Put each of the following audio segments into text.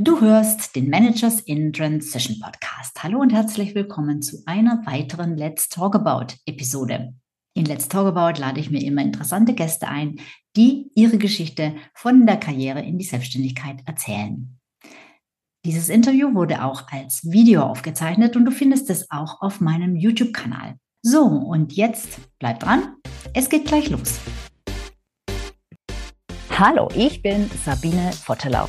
Du hörst den Managers in Transition Podcast. Hallo und herzlich willkommen zu einer weiteren Let's Talk About Episode. In Let's Talk About lade ich mir immer interessante Gäste ein, die ihre Geschichte von der Karriere in die Selbstständigkeit erzählen. Dieses Interview wurde auch als Video aufgezeichnet und du findest es auch auf meinem YouTube-Kanal. So, und jetzt bleib dran, es geht gleich los. Hallo, ich bin Sabine Vottelau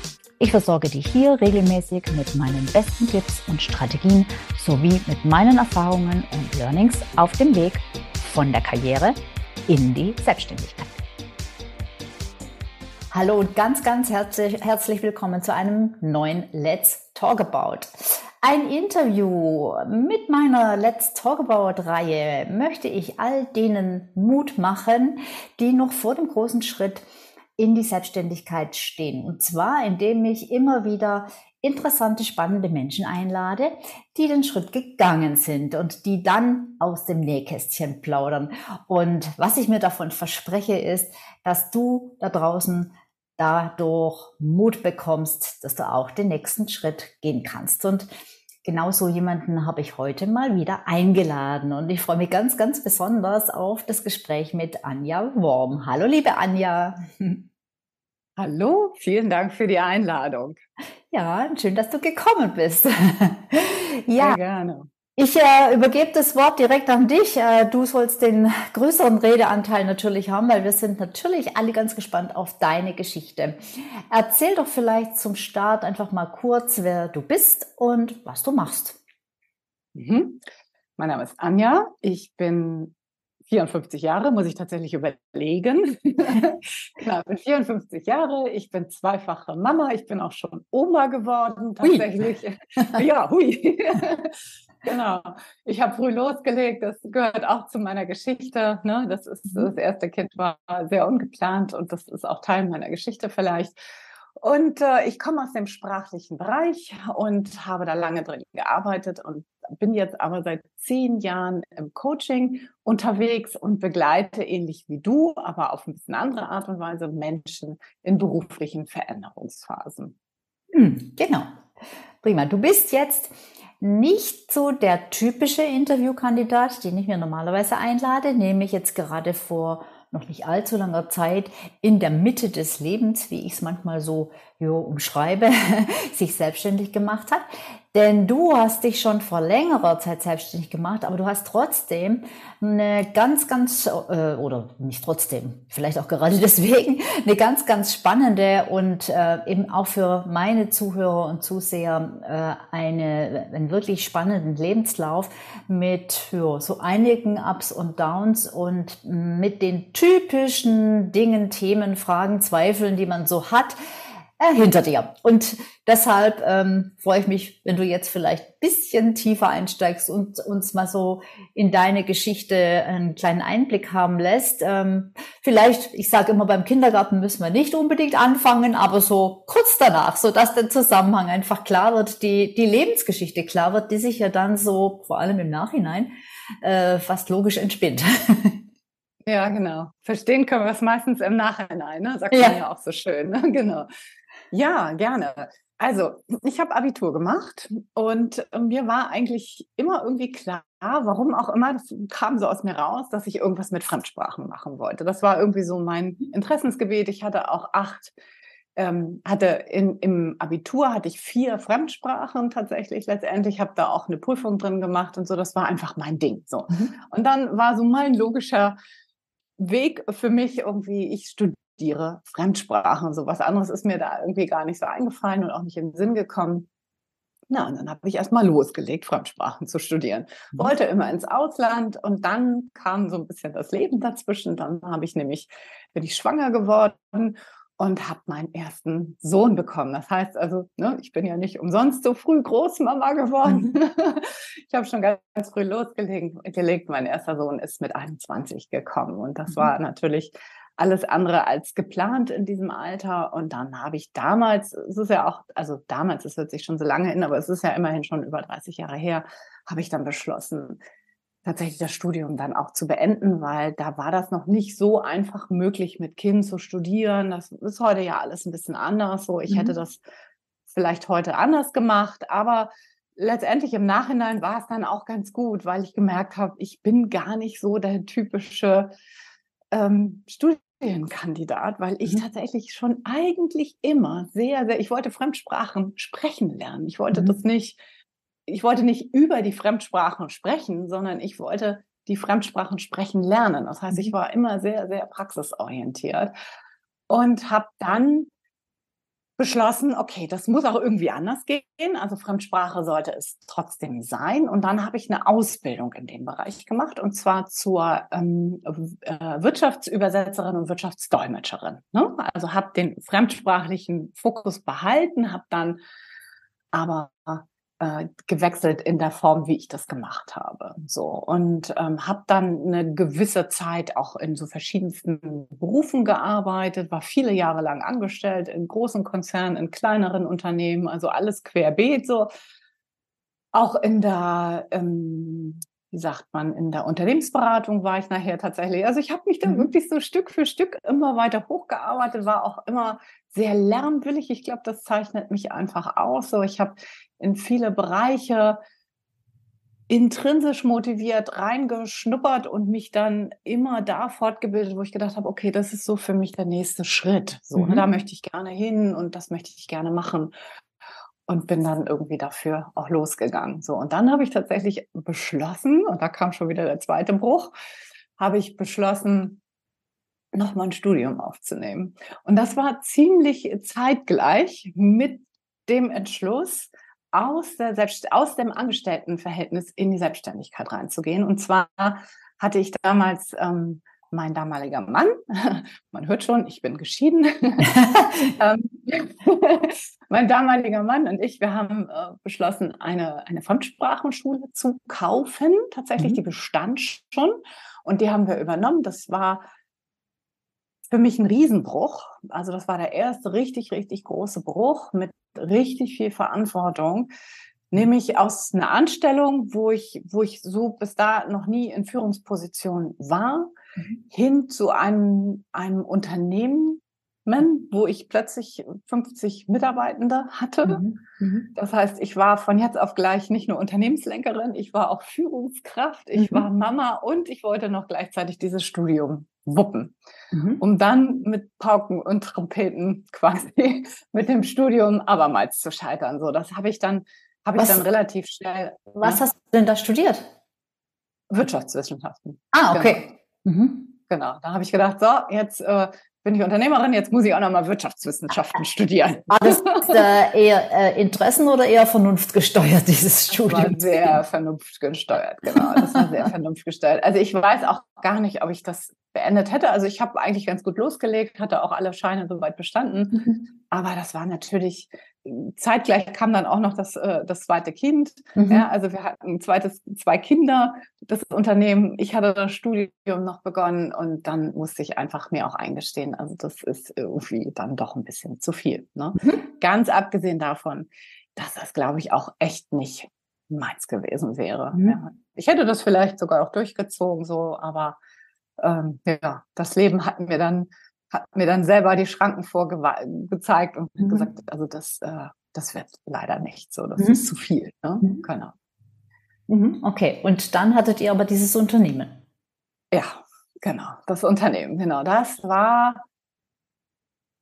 Ich versorge dich hier regelmäßig mit meinen besten Tipps und Strategien sowie mit meinen Erfahrungen und Learnings auf dem Weg von der Karriere in die Selbstständigkeit. Hallo und ganz, ganz herzlich, herzlich willkommen zu einem neuen Let's Talk About. Ein Interview mit meiner Let's Talk About Reihe möchte ich all denen Mut machen, die noch vor dem großen Schritt in die Selbstständigkeit stehen. Und zwar, indem ich immer wieder interessante, spannende Menschen einlade, die den Schritt gegangen sind und die dann aus dem Nähkästchen plaudern. Und was ich mir davon verspreche, ist, dass du da draußen dadurch Mut bekommst, dass du auch den nächsten Schritt gehen kannst. Und genau so jemanden habe ich heute mal wieder eingeladen. Und ich freue mich ganz, ganz besonders auf das Gespräch mit Anja Worm. Hallo, liebe Anja. Hallo, vielen Dank für die Einladung. Ja, schön, dass du gekommen bist. ja, Sehr gerne. Ich äh, übergebe das Wort direkt an dich. Äh, du sollst den größeren Redeanteil natürlich haben, weil wir sind natürlich alle ganz gespannt auf deine Geschichte. Erzähl doch vielleicht zum Start einfach mal kurz, wer du bist und was du machst. Mhm. Mein Name ist Anja. Ich bin 54 Jahre, muss ich tatsächlich überlegen. genau, ich bin 54 Jahre, ich bin zweifache Mama, ich bin auch schon Oma geworden, tatsächlich. Hui. ja, hui. genau. Ich habe früh losgelegt, das gehört auch zu meiner Geschichte. Ne? Das, ist, mhm. das erste Kind war sehr ungeplant und das ist auch Teil meiner Geschichte vielleicht. Und äh, ich komme aus dem sprachlichen Bereich und habe da lange drin gearbeitet und bin jetzt aber seit zehn Jahren im Coaching unterwegs und begleite ähnlich wie du, aber auf ein bisschen andere Art und Weise Menschen in beruflichen Veränderungsphasen. Hm, genau. Prima. Du bist jetzt nicht so der typische Interviewkandidat, den ich mir normalerweise einlade, nämlich jetzt gerade vor noch nicht allzu langer Zeit in der Mitte des Lebens, wie ich es manchmal so jo, umschreibe, sich selbstständig gemacht hat. Denn du hast dich schon vor längerer Zeit selbstständig gemacht, aber du hast trotzdem eine ganz, ganz, äh, oder nicht trotzdem, vielleicht auch gerade deswegen, eine ganz, ganz spannende und äh, eben auch für meine Zuhörer und Zuseher äh, eine, einen wirklich spannenden Lebenslauf mit ja, so einigen Ups und Downs und mit den typischen Dingen, Themen, Fragen, Zweifeln, die man so hat äh, hinter dir. Und deshalb ähm, freue ich mich, wenn du jetzt vielleicht ein bisschen tiefer einsteigst und uns mal so in deine Geschichte einen kleinen Einblick haben lässt. Ähm, vielleicht, ich sage immer, beim Kindergarten müssen wir nicht unbedingt anfangen, aber so kurz danach, so dass der Zusammenhang einfach klar wird, die, die Lebensgeschichte klar wird, die sich ja dann so, vor allem im Nachhinein, äh, fast logisch entspinnt. Ja, genau. Verstehen können wir es meistens im Nachhinein, ne? sagt ja. man ja auch so schön. Ne? Genau. Ja, gerne. Also, ich habe Abitur gemacht und mir war eigentlich immer irgendwie klar, warum auch immer, das kam so aus mir raus, dass ich irgendwas mit Fremdsprachen machen wollte. Das war irgendwie so mein Interessensgebiet. Ich hatte auch acht, ähm, hatte in, im Abitur hatte ich vier Fremdsprachen tatsächlich letztendlich, habe da auch eine Prüfung drin gemacht und so. Das war einfach mein Ding. So. Mhm. Und dann war so mein logischer Weg für mich irgendwie, ich studiere studiere Fremdsprachen. So was anderes ist mir da irgendwie gar nicht so eingefallen und auch nicht in den Sinn gekommen. Na, und dann habe ich erstmal losgelegt, Fremdsprachen zu studieren. Mhm. Wollte immer ins Ausland und dann kam so ein bisschen das Leben dazwischen. Dann habe ich nämlich, bin ich schwanger geworden und habe meinen ersten Sohn bekommen. Das heißt also, ne, ich bin ja nicht umsonst so früh Großmama geworden. Mhm. ich habe schon ganz, ganz, früh losgelegt. Mein erster Sohn ist mit 21 gekommen und das mhm. war natürlich alles andere als geplant in diesem Alter. Und dann habe ich damals, es ist ja auch, also damals, es hört sich schon so lange hin, aber es ist ja immerhin schon über 30 Jahre her, habe ich dann beschlossen, tatsächlich das Studium dann auch zu beenden, weil da war das noch nicht so einfach möglich, mit Kind zu studieren. Das ist heute ja alles ein bisschen anders. So, ich mhm. hätte das vielleicht heute anders gemacht, aber letztendlich im Nachhinein war es dann auch ganz gut, weil ich gemerkt habe, ich bin gar nicht so der typische ähm, Studienkandidat, weil ich mhm. tatsächlich schon eigentlich immer sehr, sehr, ich wollte Fremdsprachen sprechen lernen. Ich wollte mhm. das nicht ich wollte nicht über die Fremdsprachen sprechen, sondern ich wollte die Fremdsprachen sprechen lernen. Das heißt, ich mhm. war immer sehr, sehr praxisorientiert und habe dann beschlossen, okay, das muss auch irgendwie anders gehen. Also Fremdsprache sollte es trotzdem sein. Und dann habe ich eine Ausbildung in dem Bereich gemacht und zwar zur ähm, äh, Wirtschaftsübersetzerin und Wirtschaftsdolmetscherin. Ne? Also habe den fremdsprachlichen Fokus behalten, habe dann aber äh, gewechselt in der Form, wie ich das gemacht habe. So und ähm, habe dann eine gewisse Zeit auch in so verschiedensten Berufen gearbeitet, war viele Jahre lang angestellt in großen Konzernen, in kleineren Unternehmen, also alles querbeet so. Auch in der ähm, wie sagt man, in der Unternehmensberatung war ich nachher tatsächlich. Also ich habe mich dann mhm. wirklich so Stück für Stück immer weiter hochgearbeitet, war auch immer sehr lernwillig. Ich glaube, das zeichnet mich einfach aus. So, ich habe in viele Bereiche intrinsisch motiviert reingeschnuppert und mich dann immer da fortgebildet, wo ich gedacht habe, okay, das ist so für mich der nächste Schritt. So, ne, mhm. da möchte ich gerne hin und das möchte ich gerne machen und bin dann irgendwie dafür auch losgegangen. So, und dann habe ich tatsächlich beschlossen, und da kam schon wieder der zweite Bruch, habe ich beschlossen, nochmal ein Studium aufzunehmen. Und das war ziemlich zeitgleich mit dem Entschluss, aus, der Selbst aus dem Angestelltenverhältnis in die Selbstständigkeit reinzugehen. Und zwar hatte ich damals ähm, mein damaliger Mann, man hört schon, ich bin geschieden, ähm, mein damaliger Mann und ich, wir haben äh, beschlossen, eine, eine Fremdsprachenschule zu kaufen. Tatsächlich, mhm. die bestand schon und die haben wir übernommen. Das war für mich ein Riesenbruch. Also das war der erste richtig, richtig große Bruch mit richtig viel Verantwortung. Nämlich aus einer Anstellung, wo ich, wo ich so bis da noch nie in Führungsposition war. Hin zu einem, einem Unternehmen, wo ich plötzlich 50 Mitarbeitende hatte. Mhm. Mhm. Das heißt, ich war von jetzt auf gleich nicht nur Unternehmenslenkerin, ich war auch Führungskraft, ich mhm. war Mama und ich wollte noch gleichzeitig dieses Studium wuppen, mhm. um dann mit Pauken und Trompeten quasi mit dem Studium abermals zu scheitern. So, das habe ich dann, habe ich dann relativ schnell. Was ja, hast du denn da studiert? Wirtschaftswissenschaften. Ah, okay. Genau, mhm. genau. da habe ich gedacht, so, jetzt äh, bin ich Unternehmerin, jetzt muss ich auch nochmal Wirtschaftswissenschaften studieren. War das äh, eher äh, Interessen oder eher vernunftgesteuert, dieses Studium? Das war sehr vernunftgesteuert, genau. Das war sehr vernunftgesteuert. Also ich weiß auch gar nicht, ob ich das beendet hätte. Also ich habe eigentlich ganz gut losgelegt, hatte auch alle Scheine soweit bestanden. Mhm. Aber das war natürlich, zeitgleich kam dann auch noch das, äh, das zweite Kind. Mhm. Ja, also wir hatten zweites, zwei Kinder, das Unternehmen. Ich hatte das Studium noch begonnen und dann musste ich einfach mir auch eingestehen, also das ist irgendwie dann doch ein bisschen zu viel. Ne? Mhm. Ganz abgesehen davon, dass das, glaube ich, auch echt nicht meins gewesen wäre. Mhm. Ja. Ich hätte das vielleicht sogar auch durchgezogen, so, aber ähm, ja, das Leben hat mir dann hat mir dann selber die Schranken vorgezeigt und mhm. gesagt, also das, äh, das wird leider nicht so, das mhm. ist zu viel. Ne? Mhm. Genau. Mhm. Okay, und dann hattet ihr aber dieses Unternehmen. Ja, genau, das Unternehmen, genau. Das war.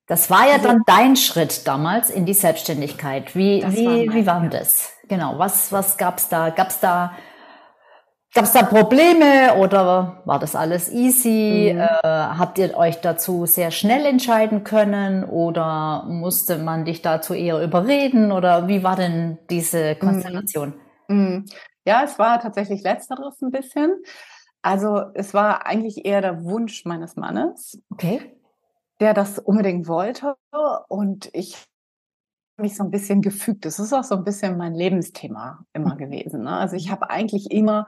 Das war ja also, dann dein Schritt damals in die Selbstständigkeit. Wie, wie, war wie war das? Genau, was, was gab es da? Gab es da Gab es da Probleme oder war das alles easy? Mhm. Äh, habt ihr euch dazu sehr schnell entscheiden können oder musste man dich dazu eher überreden oder wie war denn diese mhm. Konstellation? Mhm. Ja, es war tatsächlich letzteres ein bisschen. Also es war eigentlich eher der Wunsch meines Mannes. Okay. der das unbedingt wollte und ich mich so ein bisschen gefügt. Das ist auch so ein bisschen mein Lebensthema immer gewesen. Ne? Also ich habe eigentlich immer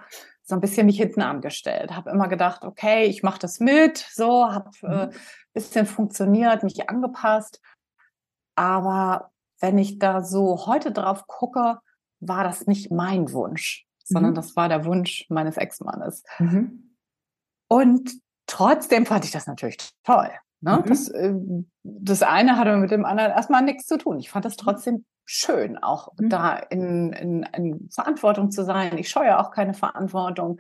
so ein bisschen mich hinten angestellt, habe immer gedacht, okay, ich mache das mit, so, habe äh, mhm. bisschen funktioniert, mich angepasst. Aber wenn ich da so heute drauf gucke, war das nicht mein Wunsch, sondern mhm. das war der Wunsch meines Ex-Mannes. Mhm. Und trotzdem fand ich das natürlich toll. Ne? Mhm. Das, äh, das eine hatte mit dem anderen erstmal nichts zu tun. Ich fand das trotzdem schön, auch mhm. da in, in, in, Verantwortung zu sein. Ich scheue auch keine Verantwortung.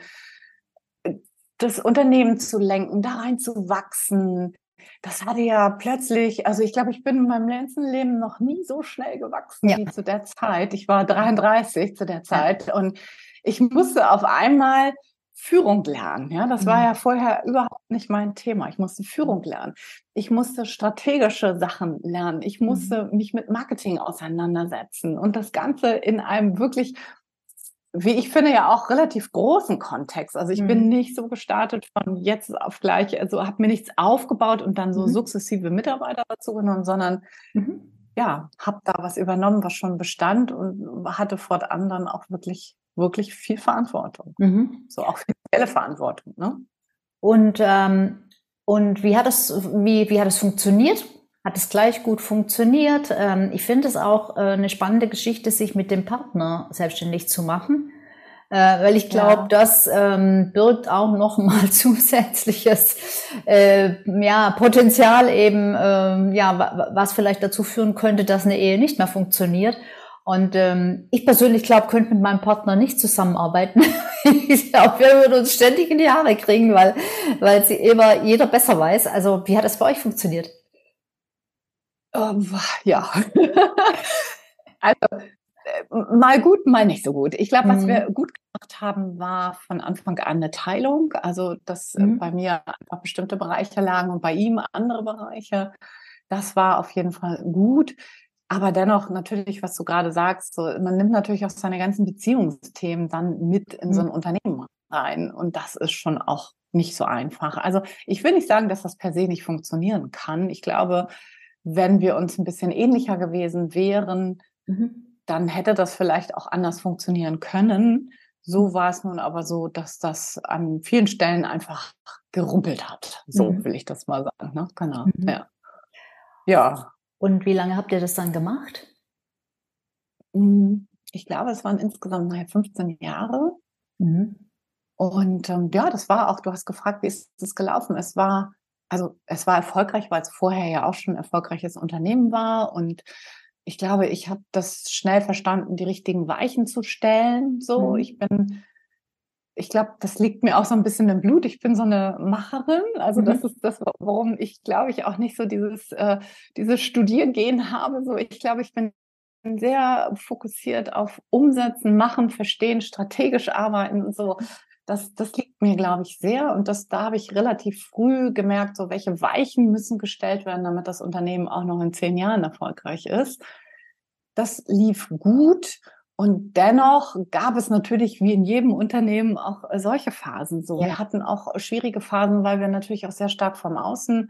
Das Unternehmen zu lenken, da rein zu wachsen. Das hatte ja plötzlich, also ich glaube, ich bin in meinem letzten Leben noch nie so schnell gewachsen ja. wie zu der Zeit. Ich war 33 zu der Zeit und ich musste auf einmal Führung lernen. Ja, das war mhm. ja vorher überhaupt nicht mein Thema. Ich musste Führung lernen. Ich musste strategische Sachen lernen. Ich musste mhm. mich mit Marketing auseinandersetzen und das Ganze in einem wirklich wie ich finde, ja auch relativ großen Kontext. Also ich mhm. bin nicht so gestartet von jetzt auf gleich, also habe mir nichts aufgebaut und dann so mhm. sukzessive Mitarbeiter dazu genommen, sondern mhm. ja, habe da was übernommen, was schon bestand und hatte fortan dann auch wirklich wirklich viel Verantwortung. Mhm. So auch finanzielle Verantwortung. Ne? Und, ähm, und wie hat es, wie, wie hat es funktioniert? Hat es gleich gut funktioniert? Ähm, ich finde es auch äh, eine spannende Geschichte, sich mit dem Partner selbstständig zu machen. Äh, weil ich glaube, ja. das ähm, birgt auch noch mal zusätzliches äh, ja, Potenzial eben, äh, ja, was vielleicht dazu führen könnte, dass eine Ehe nicht mehr funktioniert. Und ähm, ich persönlich glaube, könnte mit meinem Partner nicht zusammenarbeiten. ich glaube, wir würden uns ständig in die Haare kriegen, weil, weil sie immer jeder besser weiß. Also wie hat das bei euch funktioniert? Um, ähm, ja. also äh, mal gut, mal nicht so gut. Ich glaube, was mhm. wir gut gemacht haben, war von Anfang an eine Teilung. Also, dass äh, mhm. bei mir einfach bestimmte Bereiche lagen und bei ihm andere Bereiche. Das war auf jeden Fall gut. Aber dennoch natürlich, was du gerade sagst, so, man nimmt natürlich auch seine ganzen Beziehungsthemen dann mit in so ein mhm. Unternehmen rein. Und das ist schon auch nicht so einfach. Also ich will nicht sagen, dass das per se nicht funktionieren kann. Ich glaube, wenn wir uns ein bisschen ähnlicher gewesen wären, mhm. dann hätte das vielleicht auch anders funktionieren können. So mhm. war es nun aber so, dass das an vielen Stellen einfach gerumpelt hat. So mhm. will ich das mal sagen. Ne? Genau. Mhm. Ja. ja. Und wie lange habt ihr das dann gemacht? Hm, ich glaube, es waren insgesamt naja, 15 Jahre. Mhm. Und ähm, ja, das war auch, du hast gefragt, wie ist es gelaufen? Es war, also es war erfolgreich, weil es vorher ja auch schon ein erfolgreiches Unternehmen war. Und ich glaube, ich habe das schnell verstanden, die richtigen Weichen zu stellen. So, mhm. ich bin ich glaube, das liegt mir auch so ein bisschen im Blut. Ich bin so eine Macherin. Also mhm. das ist das, warum ich glaube ich auch nicht so dieses, äh, dieses Studiergehen habe. So, ich glaube, ich bin sehr fokussiert auf Umsetzen, Machen, Verstehen, strategisch arbeiten und so. Das, das liegt mir, glaube ich, sehr. Und das, da habe ich relativ früh gemerkt, so welche Weichen müssen gestellt werden, damit das Unternehmen auch noch in zehn Jahren erfolgreich ist. Das lief gut. Und dennoch gab es natürlich wie in jedem Unternehmen auch solche Phasen. So, ja. wir hatten auch schwierige Phasen, weil wir natürlich auch sehr stark vom Außen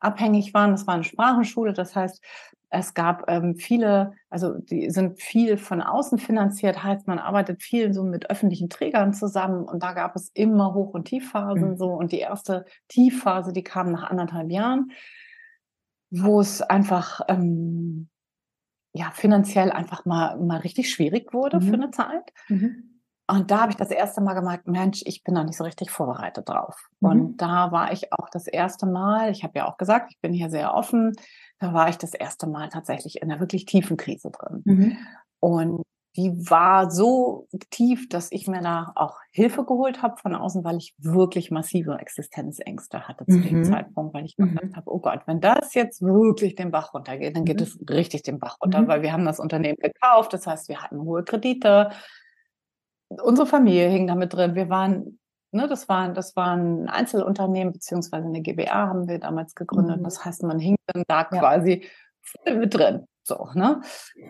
abhängig waren. Das war eine Sprachenschule, das heißt, es gab ähm, viele, also die sind viel von außen finanziert, heißt man arbeitet viel so mit öffentlichen Trägern zusammen und da gab es immer Hoch- und Tiefphasen mhm. so und die erste Tiefphase, die kam nach anderthalb Jahren, wo es einfach ähm, ja, finanziell einfach mal, mal richtig schwierig wurde mhm. für eine Zeit. Mhm. Und da habe ich das erste Mal gemerkt, Mensch, ich bin da nicht so richtig vorbereitet drauf. Mhm. Und da war ich auch das erste Mal, ich habe ja auch gesagt, ich bin hier sehr offen, da war ich das erste Mal tatsächlich in einer wirklich tiefen Krise drin. Mhm. Und die war so tief, dass ich mir da auch Hilfe geholt habe von außen, weil ich wirklich massive Existenzängste hatte zu mhm. dem Zeitpunkt, weil ich mhm. gedacht habe, oh Gott, wenn das jetzt wirklich den Bach runtergeht, dann geht mhm. es richtig den Bach runter, mhm. weil wir haben das Unternehmen gekauft, das heißt, wir hatten hohe Kredite, unsere Familie hing damit drin, wir waren, ne, das waren, das waren Einzelunternehmen beziehungsweise eine GBA haben wir damals gegründet, mhm. das heißt, man hing dann da ja. quasi voll mit drin, so, ne?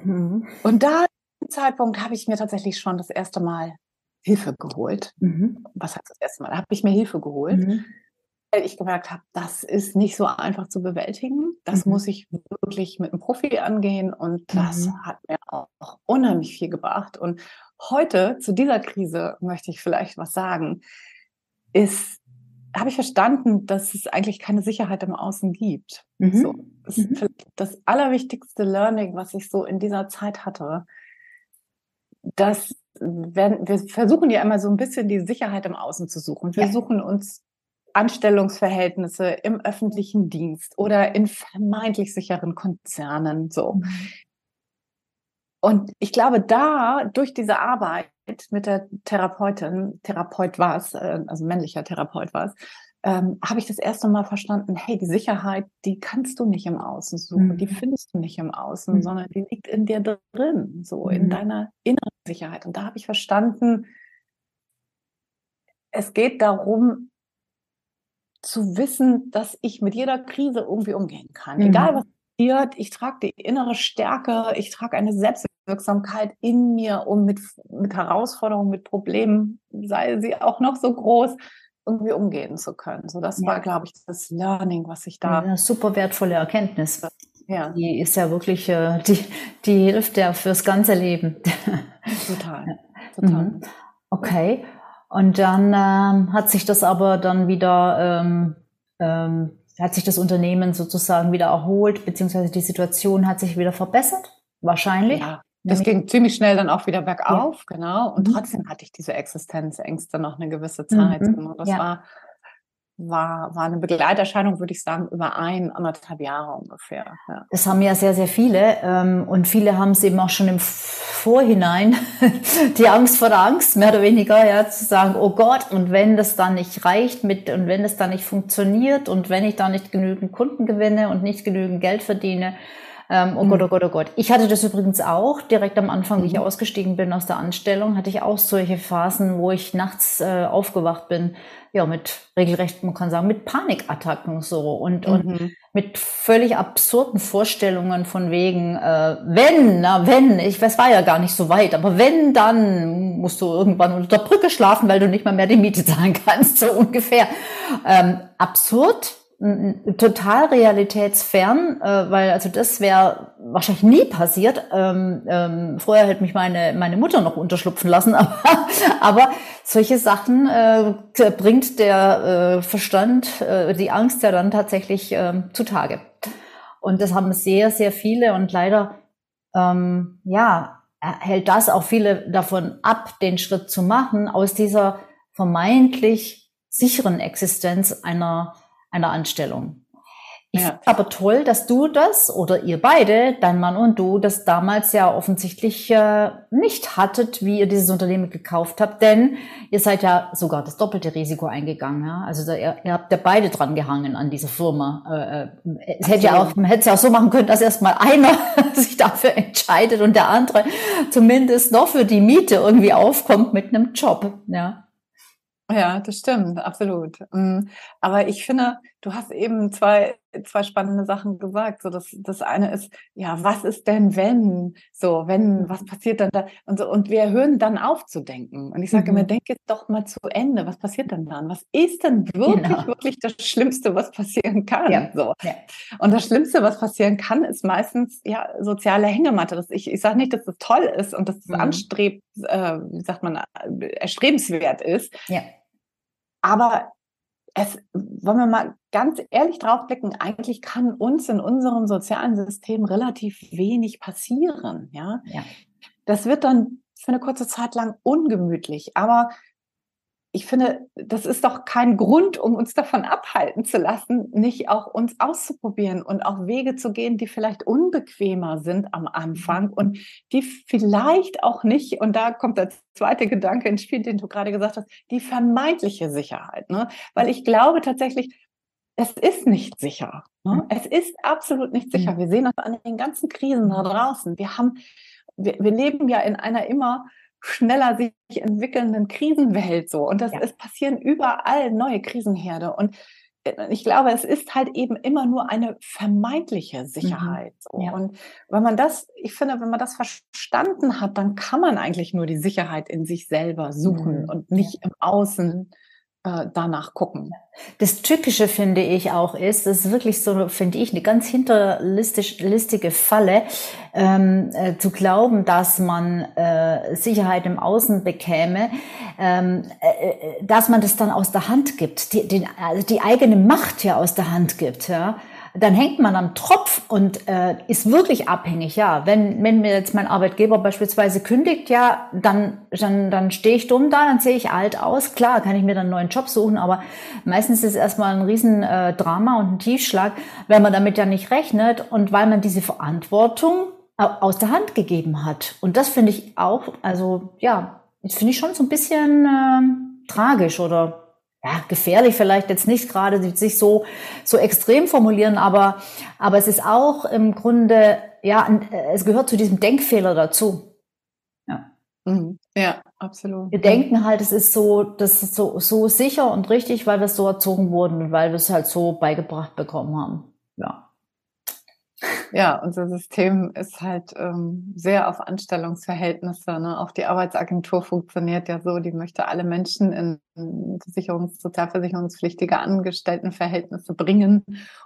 Mhm. Und da Zeitpunkt habe ich mir tatsächlich schon das erste Mal Hilfe geholt. Mhm. Was heißt das erste Mal? Da habe ich mir Hilfe geholt. Mhm. ich gemerkt habe, das ist nicht so einfach zu bewältigen. Das mhm. muss ich wirklich mit einem Profi angehen und das mhm. hat mir auch unheimlich viel gebracht. Und heute zu dieser Krise möchte ich vielleicht was sagen, ist, habe ich verstanden, dass es eigentlich keine Sicherheit im Außen gibt. Mhm. So, das, mhm. das allerwichtigste Learning, was ich so in dieser Zeit hatte, dass werden, wir versuchen ja immer so ein bisschen die Sicherheit im Außen zu suchen. Wir ja. suchen uns Anstellungsverhältnisse im öffentlichen Dienst oder in vermeintlich sicheren Konzernen, so. Mhm. Und ich glaube, da durch diese Arbeit mit der Therapeutin, Therapeut war es, äh, also männlicher Therapeut war es, ähm, habe ich das erste Mal verstanden, hey, die Sicherheit, die kannst du nicht im Außen suchen, mhm. die findest du nicht im Außen, mhm. sondern die liegt in dir drin, so mhm. in deiner inneren Sicherheit. Und da habe ich verstanden, es geht darum, zu wissen, dass ich mit jeder Krise irgendwie umgehen kann. Mhm. Egal was passiert, ich trage die innere Stärke, ich trage eine Selbstwirksamkeit in mir, um mit, mit Herausforderungen, mit Problemen, sei sie auch noch so groß, irgendwie umgehen zu können. So, das ja. war, glaube ich, das Learning, was ich da. Eine super wertvolle Erkenntnis. Ja. Die ist ja wirklich, äh, die, die hilft ja fürs ganze Leben. Total. Total. Mhm. Okay. Und dann ähm, hat sich das aber dann wieder, ähm, ähm, hat sich das Unternehmen sozusagen wieder erholt, beziehungsweise die Situation hat sich wieder verbessert? Wahrscheinlich. Ja, das ging ziemlich schnell dann auch wieder bergauf, ja. genau. Und mhm. trotzdem hatte ich diese Existenzängste noch eine gewisse Zeit. Mhm. Genau. Das ja. war, war, war eine Begleiterscheinung, würde ich sagen, über ein, anderthalb Jahre ungefähr. Ja. Das haben ja sehr, sehr viele. Ähm, und viele haben es eben auch schon im Vorhinein, die Angst vor der Angst, mehr oder weniger, ja, zu sagen, oh Gott, und wenn das dann nicht reicht mit, und wenn das dann nicht funktioniert und wenn ich da nicht genügend Kunden gewinne und nicht genügend Geld verdiene, ähm, oh mhm. Gott, oh Gott, oh Gott. Ich hatte das übrigens auch direkt am Anfang, wie ich mhm. ausgestiegen bin aus der Anstellung, hatte ich auch solche Phasen, wo ich nachts äh, aufgewacht bin, ja, mit regelrecht, man kann sagen, mit Panikattacken so und, mhm. und mit völlig absurden Vorstellungen von wegen, äh, wenn, na, wenn, ich, es war ja gar nicht so weit, aber wenn, dann musst du irgendwann unter der Brücke schlafen, weil du nicht mal mehr die Miete zahlen kannst, so ungefähr. Ähm, absurd, total realitätsfern, äh, weil also das wäre wahrscheinlich nie passiert. Ähm, ähm, vorher hätte mich meine meine Mutter noch unterschlupfen lassen, aber, aber solche Sachen äh, bringt der äh, Verstand, äh, die Angst ja dann tatsächlich äh, zutage. Und das haben sehr sehr viele und leider ähm, ja hält das auch viele davon ab, den Schritt zu machen aus dieser vermeintlich sicheren Existenz einer einer Anstellung. Ich ja. aber toll, dass du das oder ihr beide, dein Mann und du, das damals ja offensichtlich äh, nicht hattet, wie ihr dieses Unternehmen gekauft habt, denn ihr seid ja sogar das doppelte Risiko eingegangen. Ja? Also da, ihr, ihr, habt ja beide dran gehangen an dieser Firma. Äh, äh es hätte ja auch, man hätte es ja auch so machen können, dass erstmal einer sich dafür entscheidet und der andere zumindest noch für die Miete irgendwie aufkommt mit einem Job. Ja. Ja, das stimmt, absolut. Mm, aber ich finde, du hast eben zwei, zwei spannende Sachen gesagt. So, das, das eine ist, ja, was ist denn, wenn? So, wenn, was passiert dann da? Und so, und wir hören dann auf zu denken. Und ich sage mhm. immer, denk jetzt doch mal zu Ende. Was passiert denn dann? Was ist denn wirklich, genau. wirklich das Schlimmste, was passieren kann? Ja. So. Ja. Und das Schlimmste, was passieren kann, ist meistens, ja, soziale Hängematte. Das, ich, ich sage nicht, dass das toll ist und dass es das mhm. anstrebt, äh, wie sagt man, äh, erstrebenswert ist. Ja aber es, wollen wir mal ganz ehrlich drauf blicken, eigentlich kann uns in unserem sozialen System relativ wenig passieren. Ja? ja. Das wird dann für eine kurze Zeit lang ungemütlich, aber ich finde, das ist doch kein Grund, um uns davon abhalten zu lassen, nicht auch uns auszuprobieren und auch Wege zu gehen, die vielleicht unbequemer sind am Anfang und die vielleicht auch nicht, und da kommt der zweite Gedanke ins Spiel, den du gerade gesagt hast, die vermeintliche Sicherheit. Ne? Weil ich glaube tatsächlich, es ist nicht sicher. Ne? Mhm. Es ist absolut nicht sicher. Mhm. Wir sehen das an den ganzen Krisen da draußen. Wir haben, wir, wir leben ja in einer immer schneller sich entwickelnden Krisenwelt so. Und das, ja. es passieren überall neue Krisenherde. Und äh, ich glaube, es ist halt eben immer nur eine vermeintliche Sicherheit. Mhm. Ja. Und wenn man das, ich finde, wenn man das verstanden hat, dann kann man eigentlich nur die Sicherheit in sich selber suchen mhm. und nicht ja. im Außen äh, danach gucken. Das Typische finde ich auch ist, das ist wirklich so, finde ich, eine ganz hinterlistige Falle, ähm, äh, zu glauben, dass man äh, Sicherheit im Außen bekäme, ähm, äh, äh dass man das dann aus der Hand gibt, die, den, also die eigene Macht ja aus der Hand gibt. Ja? Dann hängt man am Tropf und äh, ist wirklich abhängig. Ja, wenn, wenn mir jetzt mein Arbeitgeber beispielsweise kündigt, ja, dann, dann, dann stehe ich dumm da, dann sehe ich alt aus. Klar, kann ich mir dann einen neuen Job suchen, aber meistens ist es erstmal ein Riesendrama äh, und ein Tiefschlag, weil man damit ja nicht rechnet und weil man diese Verantwortung aus der Hand gegeben hat. Und das finde ich auch, also ja, das finde ich schon so ein bisschen äh, tragisch oder ja, gefährlich vielleicht jetzt nicht gerade sich so, so extrem formulieren, aber, aber es ist auch im Grunde, ja, es gehört zu diesem Denkfehler dazu. Ja. Mhm. Ja, absolut. Wir denken halt, es ist so, das ist so, so sicher und richtig, weil wir so erzogen wurden und weil wir es halt so beigebracht bekommen haben. Ja. Ja, unser System ist halt ähm, sehr auf Anstellungsverhältnisse. Ne? Auch die Arbeitsagentur funktioniert ja so, die möchte alle Menschen in Versicherungs-, sozialversicherungspflichtige Angestelltenverhältnisse bringen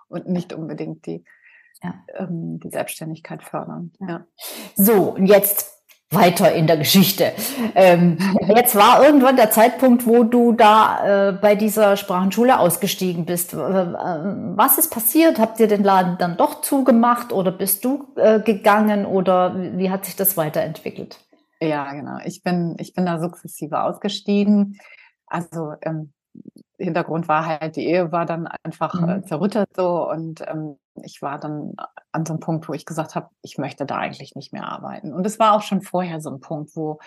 und nicht unbedingt die, ja. ähm, die Selbstständigkeit fördern. Ja. So, und jetzt weiter in der Geschichte. Ähm, jetzt war irgendwann der Zeitpunkt, wo du da äh, bei dieser Sprachenschule ausgestiegen bist. Was ist passiert? Habt ihr den Laden dann doch zugemacht oder bist du äh, gegangen oder wie hat sich das weiterentwickelt? Ja, genau. Ich bin, ich bin da sukzessive ausgestiegen. Also ähm, Hintergrund war halt, die Ehe war dann einfach äh, mhm. zerrüttet so und ähm, ich war dann an so einem Punkt, wo ich gesagt habe, ich möchte da eigentlich nicht mehr arbeiten. Und es war auch schon vorher so ein Punkt, wo,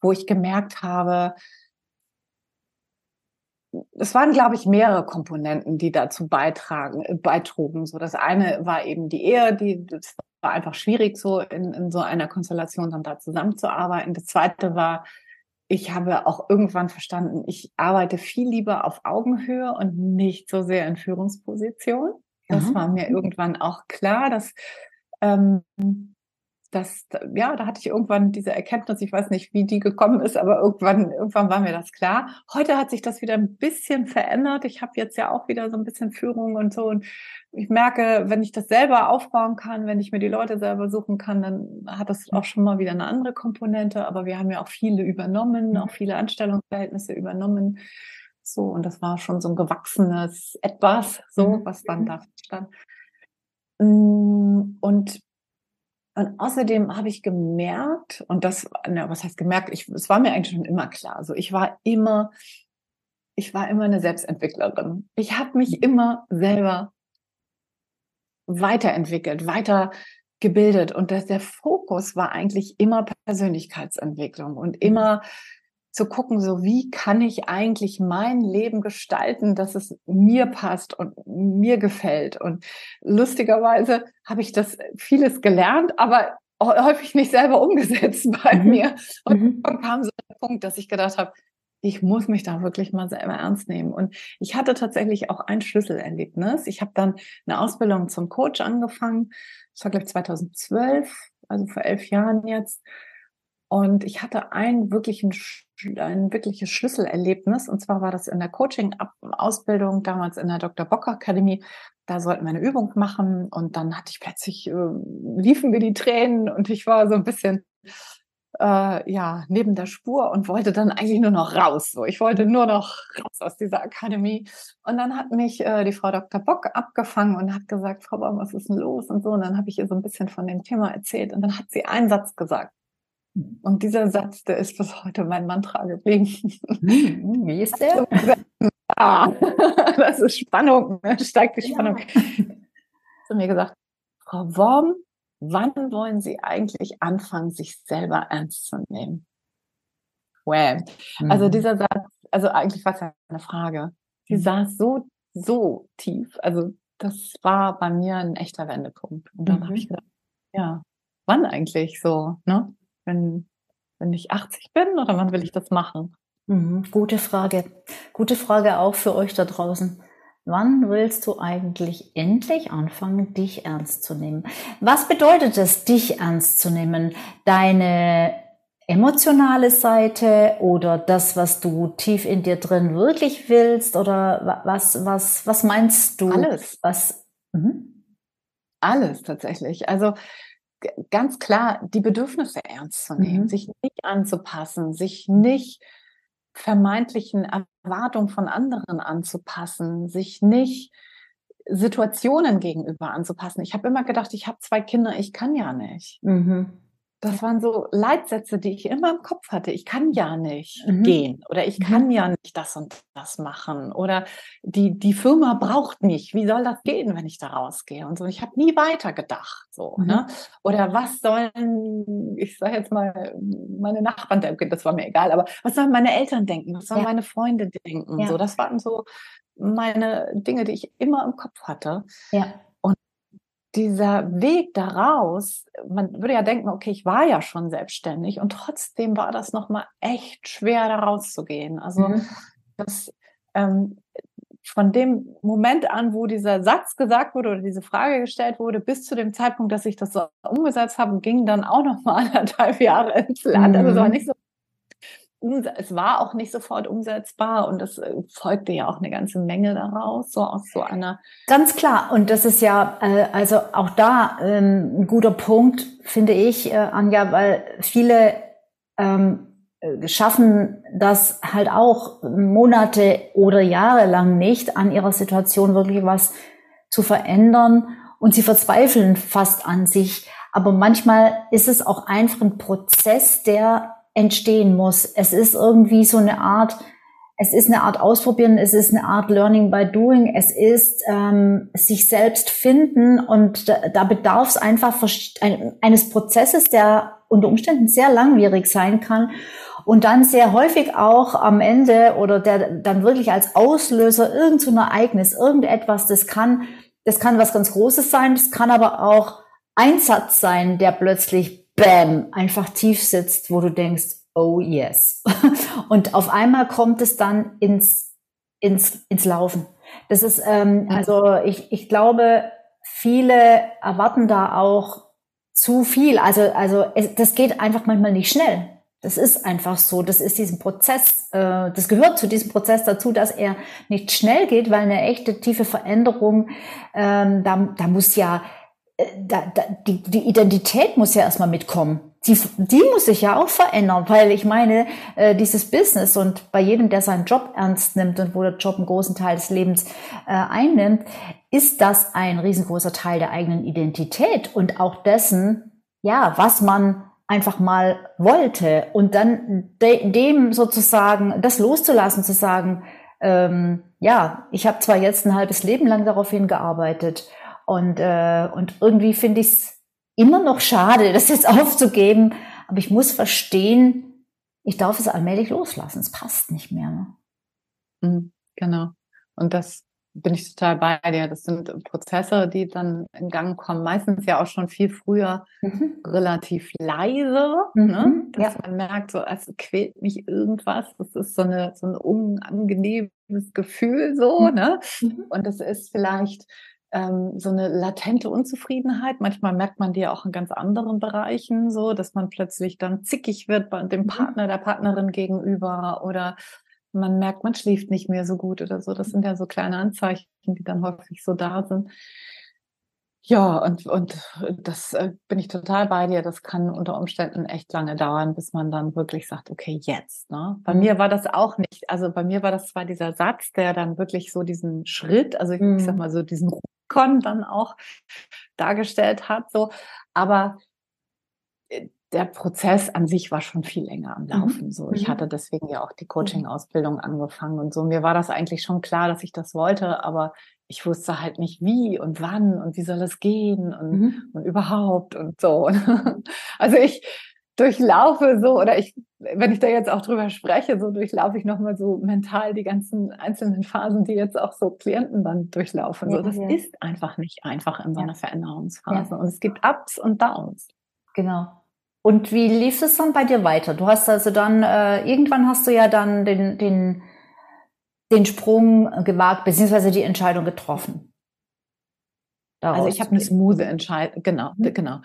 wo ich gemerkt habe, es waren, glaube ich, mehrere Komponenten, die dazu beitragen, äh, beitrugen. So, das eine war eben die Ehe, die, das war einfach schwierig, so in, in so einer Konstellation dann da zusammenzuarbeiten. Das zweite war, ich habe auch irgendwann verstanden, ich arbeite viel lieber auf Augenhöhe und nicht so sehr in Führungsposition. Das Aha. war mir irgendwann auch klar, dass, ähm, dass, ja, da hatte ich irgendwann diese Erkenntnis, ich weiß nicht, wie die gekommen ist, aber irgendwann, irgendwann war mir das klar. Heute hat sich das wieder ein bisschen verändert. Ich habe jetzt ja auch wieder so ein bisschen Führung und so. Und ich merke, wenn ich das selber aufbauen kann, wenn ich mir die Leute selber suchen kann, dann hat das auch schon mal wieder eine andere Komponente. Aber wir haben ja auch viele übernommen, auch viele Anstellungsverhältnisse übernommen. So, und das war schon so ein gewachsenes Etwas, so, mhm. was dann mhm. da stand. Mm, und, und außerdem habe ich gemerkt, und das, na, was heißt gemerkt? Ich, es war mir eigentlich schon immer klar. Also ich war immer, ich war immer eine Selbstentwicklerin. Ich habe mich mhm. immer selber weiterentwickelt, weiter gebildet. Und das, der Fokus war eigentlich immer Persönlichkeitsentwicklung und immer zu gucken, so wie kann ich eigentlich mein Leben gestalten, dass es mir passt und mir gefällt. Und lustigerweise habe ich das vieles gelernt, aber häufig nicht selber umgesetzt bei mhm. mir. Und mhm. dann kam so der Punkt, dass ich gedacht habe, ich muss mich da wirklich mal selber ernst nehmen. Und ich hatte tatsächlich auch ein Schlüsselerlebnis. Ich habe dann eine Ausbildung zum Coach angefangen. Das war, glaube ich, 2012, also vor elf Jahren jetzt. Und ich hatte einen wirklichen, ein wirkliches Schlüsselerlebnis. Und zwar war das in der Coaching-Ausbildung, damals in der Dr. Bock Akademie. Da sollten wir eine Übung machen. Und dann hatte ich plötzlich, äh, liefen mir die Tränen und ich war so ein bisschen, äh, ja, neben der Spur und wollte dann eigentlich nur noch raus. So, ich wollte nur noch raus aus dieser Akademie. Und dann hat mich äh, die Frau Dr. Bock abgefangen und hat gesagt, Frau Baum, was ist denn los? Und so. Und dann habe ich ihr so ein bisschen von dem Thema erzählt. Und dann hat sie einen Satz gesagt. Und dieser Satz, der ist bis heute mein Mantra geblieben. Hm, wie ist der? Ah, das ist Spannung, ne? steigt die Spannung. Ja. Zu mir gesagt, Frau Worm, wann wollen Sie eigentlich anfangen, sich selber ernst zu nehmen? Well. Also mhm. dieser Satz, also eigentlich war es ja eine Frage. Die mhm. saß so, so tief. Also das war bei mir ein echter Wendepunkt. Und dann mhm. habe ich gedacht, ja, wann eigentlich so, ne? Wenn, wenn ich 80 bin oder wann will ich das machen? Mhm, gute Frage. Gute Frage auch für euch da draußen. Wann willst du eigentlich endlich anfangen, dich ernst zu nehmen? Was bedeutet es, dich ernst zu nehmen? Deine emotionale Seite oder das, was du tief in dir drin wirklich willst? Oder was, was, was meinst du? Alles. Was? Mhm. Alles tatsächlich. Also ganz klar, die Bedürfnisse ernst zu nehmen, mhm. sich nicht anzupassen, sich nicht vermeintlichen Erwartungen von anderen anzupassen, sich nicht Situationen gegenüber anzupassen. Ich habe immer gedacht, ich habe zwei Kinder, ich kann ja nicht. Mhm. Das waren so Leitsätze, die ich immer im Kopf hatte. Ich kann ja nicht mhm. gehen oder ich kann mhm. ja nicht das und das machen oder die, die Firma braucht mich. Wie soll das gehen, wenn ich da rausgehe? Und so. Ich habe nie weiter gedacht. So, mhm. ne? Oder was sollen, ich sage jetzt mal, meine Nachbarn denken, das war mir egal, aber was sollen meine Eltern denken? Was sollen ja. meine Freunde denken? Ja. So, das waren so meine Dinge, die ich immer im Kopf hatte. Ja dieser Weg daraus, man würde ja denken, okay, ich war ja schon selbstständig und trotzdem war das nochmal echt schwer, da rauszugehen. Also mhm. das, ähm, von dem Moment an, wo dieser Satz gesagt wurde oder diese Frage gestellt wurde, bis zu dem Zeitpunkt, dass ich das so umgesetzt habe, ging dann auch noch mal anderthalb Jahre ins Land. Mhm. Also es war mhm. nicht so es war auch nicht sofort umsetzbar und es äh, folgte ja auch eine ganze Menge daraus, so aus so einer. Ganz klar. Und das ist ja, äh, also auch da ähm, ein guter Punkt, finde ich, äh, Anja, weil viele ähm, schaffen das halt auch Monate oder Jahre lang nicht, an ihrer Situation wirklich was zu verändern und sie verzweifeln fast an sich. Aber manchmal ist es auch einfach ein Prozess, der entstehen muss. Es ist irgendwie so eine Art, es ist eine Art Ausprobieren, es ist eine Art Learning by Doing, es ist ähm, sich selbst finden und da, da bedarf es einfach eines Prozesses, der unter Umständen sehr langwierig sein kann und dann sehr häufig auch am Ende oder der dann wirklich als Auslöser irgendein Ereignis, irgendetwas, das kann, das kann was ganz Großes sein, das kann aber auch ein Satz sein, der plötzlich bam, einfach tief sitzt, wo du denkst, oh yes. Und auf einmal kommt es dann ins, ins, ins Laufen. Das ist, ähm, also ich, ich glaube, viele erwarten da auch zu viel. Also, also es, das geht einfach manchmal nicht schnell. Das ist einfach so. Das ist diesen Prozess, äh, das gehört zu diesem Prozess dazu, dass er nicht schnell geht, weil eine echte tiefe Veränderung, ähm, da, da muss ja da, da, die, die Identität muss ja erstmal mitkommen. Die, die muss sich ja auch verändern, weil ich meine, äh, dieses Business und bei jedem, der seinen Job ernst nimmt und wo der Job einen großen Teil des Lebens äh, einnimmt, ist das ein riesengroßer Teil der eigenen Identität und auch dessen, ja, was man einfach mal wollte und dann de dem sozusagen das loszulassen, zu sagen, ähm, ja, ich habe zwar jetzt ein halbes Leben lang darauf hingearbeitet und, äh, und irgendwie finde ich es immer noch schade, das jetzt aufzugeben. Aber ich muss verstehen, ich darf es allmählich loslassen. Es passt nicht mehr. Ne? Mhm, genau. Und das bin ich total bei dir. Das sind Prozesse, die dann in Gang kommen. Meistens ja auch schon viel früher mhm. relativ leise, mhm. ne? dass ja. man merkt, so, es quält mich irgendwas. Das ist so, eine, so ein unangenehmes Gefühl, so, mhm. ne? Mhm. Und das ist vielleicht ähm, so eine latente Unzufriedenheit. Manchmal merkt man die ja auch in ganz anderen Bereichen, so dass man plötzlich dann zickig wird bei dem mhm. Partner, der Partnerin gegenüber oder man merkt, man schläft nicht mehr so gut oder so. Das sind ja so kleine Anzeichen, die dann häufig so da sind. Ja, und, und das äh, bin ich total bei dir. Das kann unter Umständen echt lange dauern, bis man dann wirklich sagt, okay, jetzt. Ne? Bei mhm. mir war das auch nicht. Also bei mir war das zwar dieser Satz, der dann wirklich so diesen Schritt, also ich, mhm. ich sag mal so diesen Con dann auch dargestellt hat. So. Aber äh, der Prozess an sich war schon viel länger am mhm. Laufen. So, ich mhm. hatte deswegen ja auch die Coaching-Ausbildung angefangen und so. Mir war das eigentlich schon klar, dass ich das wollte, aber ich wusste halt nicht wie und wann und wie soll es gehen und, mhm. und überhaupt und so. Also ich durchlaufe so, oder ich, wenn ich da jetzt auch drüber spreche, so durchlaufe ich nochmal so mental die ganzen einzelnen Phasen, die jetzt auch so Klienten dann durchlaufen. Ja, so, das ja. ist einfach nicht einfach in so einer ja. Veränderungsphase. Und es gibt Ups und Downs. Genau. Und wie lief es dann bei dir weiter? Du hast also dann, äh, irgendwann hast du ja dann den, den, den Sprung gewagt, beziehungsweise die Entscheidung getroffen. Also ich habe eine smooth Entscheidung, genau, mhm. genau.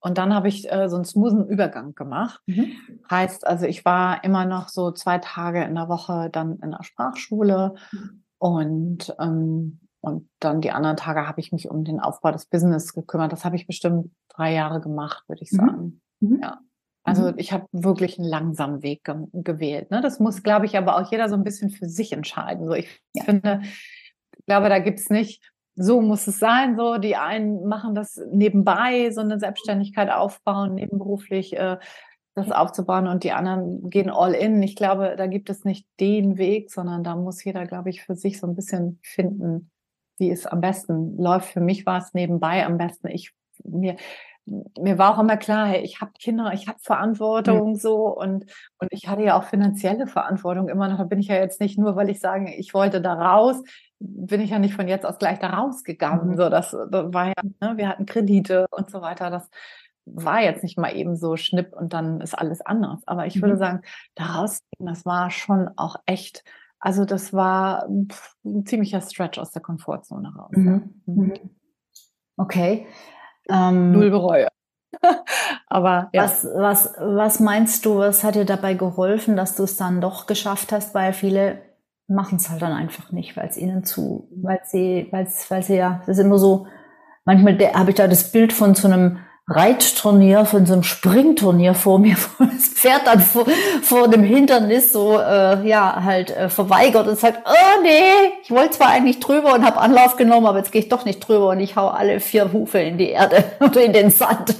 Und dann habe ich äh, so einen smoothen Übergang gemacht. Mhm. Heißt, also ich war immer noch so zwei Tage in der Woche dann in der Sprachschule mhm. und, ähm, und dann die anderen Tage habe ich mich um den Aufbau des Business gekümmert. Das habe ich bestimmt drei Jahre gemacht, würde ich mhm. sagen. Mhm. Ja. Also mhm. ich habe wirklich einen langsamen Weg ge gewählt. Ne? Das muss, glaube ich, aber auch jeder so ein bisschen für sich entscheiden. So, ich ja. finde, ich glaube, da gibt es nicht, so muss es sein. So, die einen machen das nebenbei, so eine Selbstständigkeit aufbauen, nebenberuflich äh, das aufzubauen und die anderen gehen all in. Ich glaube, da gibt es nicht den Weg, sondern da muss jeder, glaube ich, für sich so ein bisschen finden, wie es am besten läuft. Für mich war es nebenbei am besten. Ich mir mir war auch immer klar, hey, ich habe Kinder, ich habe Verantwortung mhm. so und, und ich hatte ja auch finanzielle Verantwortung immer noch. Da bin ich ja jetzt nicht nur, weil ich sage, ich wollte da raus, bin ich ja nicht von jetzt aus gleich da rausgegangen. Mhm. So, das, das war ja, ne, wir hatten Kredite und so weiter. Das war jetzt nicht mal eben so schnipp und dann ist alles anders. Aber ich mhm. würde sagen, da rausgehen, das war schon auch echt, also das war ein ziemlicher Stretch aus der Komfortzone raus. Mhm. Ja. Mhm. Okay. Ähm, Null bereue. Aber ja. was, was, was meinst du, was hat dir dabei geholfen, dass du es dann doch geschafft hast? Weil viele machen es halt dann einfach nicht, weil es ihnen zu, weil sie, weil weil sie ja, das ist immer so, manchmal habe ich da das Bild von so einem Reitturnier, von so einem Springturnier vor mir, wo das Pferd dann vor, vor dem Hindernis so äh, ja halt äh, verweigert und sagt, oh nee, ich wollte zwar eigentlich drüber und habe Anlauf genommen, aber jetzt gehe ich doch nicht drüber und ich hau alle vier Hufe in die Erde oder in den Sand.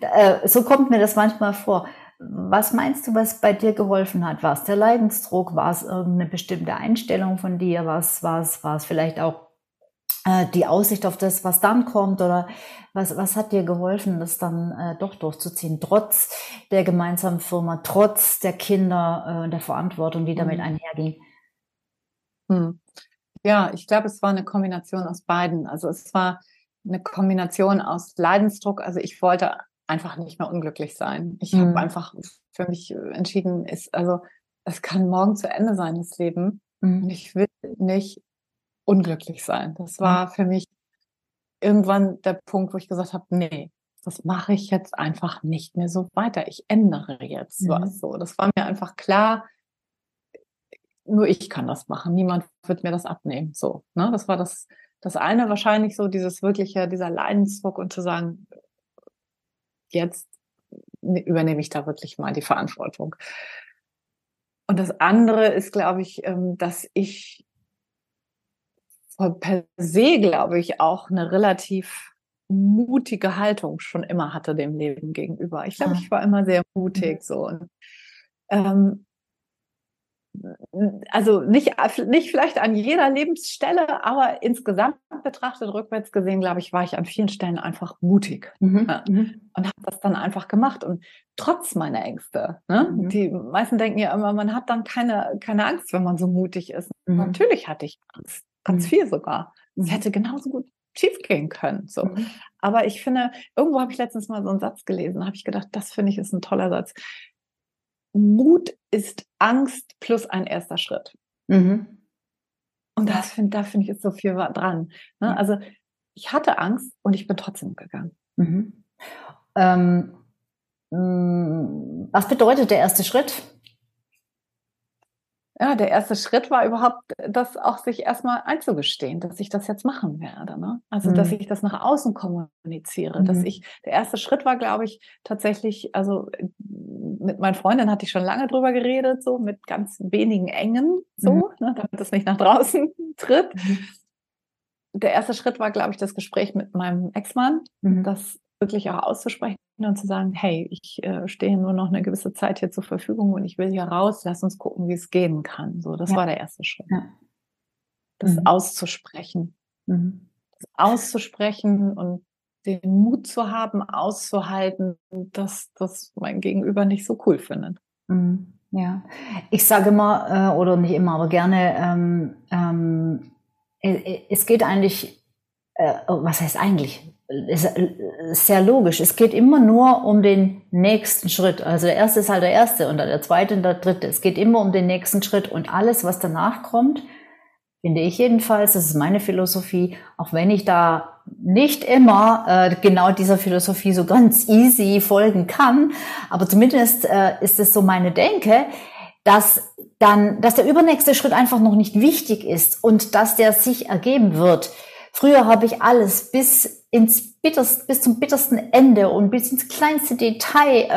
Äh, so kommt mir das manchmal vor. Was meinst du, was bei dir geholfen hat? War es der Leidensdruck? War es irgendeine bestimmte Einstellung von dir? Was war es, war es vielleicht auch äh, die Aussicht auf das, was dann kommt? Oder was, was hat dir geholfen, das dann äh, doch durchzuziehen, trotz der gemeinsamen Firma, trotz der Kinder äh, und der Verantwortung, die damit mhm. einherging? Hm. Ja, ich glaube, es war eine Kombination aus beiden. Also es war eine Kombination aus Leidensdruck. Also ich wollte einfach nicht mehr unglücklich sein. Ich mhm. habe einfach für mich entschieden, ist, also es kann morgen zu Ende sein, das Leben. Mhm. Und ich will nicht unglücklich sein. Das war für mich irgendwann der Punkt, wo ich gesagt habe, nee, das mache ich jetzt einfach nicht mehr so weiter. Ich ändere jetzt mhm. was so. Das war mir einfach klar. Nur ich kann das machen. Niemand wird mir das abnehmen. So, ne? Das war das, das eine wahrscheinlich so, dieses wirkliche, dieser Leidensdruck und zu sagen, jetzt übernehme ich da wirklich mal die Verantwortung. Und das andere ist, glaube ich, ähm, dass ich per se, glaube ich, auch eine relativ mutige Haltung schon immer hatte dem Leben gegenüber. Ich glaube, ich war immer sehr mutig mhm. so. Und, ähm, also nicht, nicht vielleicht an jeder Lebensstelle, aber insgesamt betrachtet, rückwärts gesehen, glaube ich, war ich an vielen Stellen einfach mutig mhm. ja, mhm. und habe das dann einfach gemacht. Und trotz meiner Ängste, ne? Mhm. die meisten denken ja immer, man hat dann keine, keine Angst, wenn man so mutig ist. Mhm. Natürlich hatte ich Angst, ganz mhm. viel sogar. Es hätte genauso gut schief gehen können. So. Aber ich finde, irgendwo habe ich letztens mal so einen Satz gelesen, habe ich gedacht, das finde ich ist ein toller Satz. Mut ist Angst plus ein erster Schritt. Mhm. Und das find, da finde ich ist so viel dran. Ne? Also ich hatte Angst und ich bin trotzdem gegangen. Mhm. Ähm, mm, was bedeutet der erste Schritt? Ja, der erste Schritt war überhaupt, das auch sich erstmal einzugestehen, dass ich das jetzt machen werde. Ne? Also, mhm. dass ich das nach außen kommuniziere. Mhm. Dass ich, der erste Schritt war, glaube ich, tatsächlich, also mit meinen Freundinnen hatte ich schon lange drüber geredet, so mit ganz wenigen Engen, so, mhm. ne, damit das nicht nach draußen tritt. Mhm. Der erste Schritt war, glaube ich, das Gespräch mit meinem Ex-Mann, mhm. das wirklich auch auszusprechen und zu sagen, hey, ich äh, stehe nur noch eine gewisse Zeit hier zur Verfügung und ich will hier raus, lass uns gucken, wie es gehen kann. So, das ja. war der erste Schritt. Ja. Das mhm. auszusprechen. Mhm. Das auszusprechen und den Mut zu haben, auszuhalten, dass das mein Gegenüber nicht so cool findet. Mhm. Ja, ich sage immer, äh, oder nicht immer, aber gerne, ähm, ähm, es geht eigentlich, äh, oh, was heißt eigentlich? ist sehr logisch. Es geht immer nur um den nächsten Schritt. Also der erste ist halt der erste und der zweite und der dritte. Es geht immer um den nächsten Schritt und alles, was danach kommt, finde ich jedenfalls, das ist meine Philosophie, auch wenn ich da nicht immer äh, genau dieser Philosophie so ganz easy folgen kann, aber zumindest äh, ist es so meine Denke, dass dann, dass der übernächste Schritt einfach noch nicht wichtig ist und dass der sich ergeben wird. Früher habe ich alles bis ins bitterst, bis zum bittersten Ende und bis ins kleinste Detail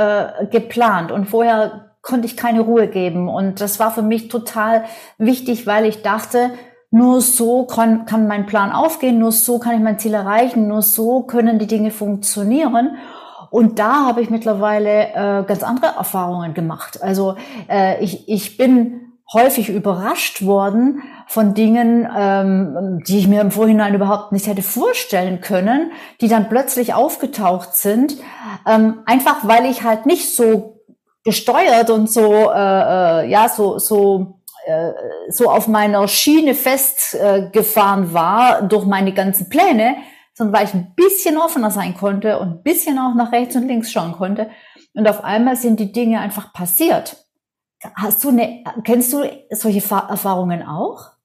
äh, geplant und vorher konnte ich keine Ruhe geben und das war für mich total wichtig, weil ich dachte, nur so kann, kann mein Plan aufgehen, nur so kann ich mein Ziel erreichen, nur so können die Dinge funktionieren. Und da habe ich mittlerweile äh, ganz andere Erfahrungen gemacht. Also äh, ich, ich bin häufig überrascht worden von Dingen, ähm, die ich mir im Vorhinein überhaupt nicht hätte vorstellen können, die dann plötzlich aufgetaucht sind, ähm, einfach weil ich halt nicht so gesteuert und so äh, äh ja so so äh, so auf meiner Schiene festgefahren war durch meine ganzen Pläne, sondern weil ich ein bisschen offener sein konnte und ein bisschen auch nach rechts und links schauen konnte. Und auf einmal sind die Dinge einfach passiert. Hast du eine, kennst du solche Erfahrungen auch?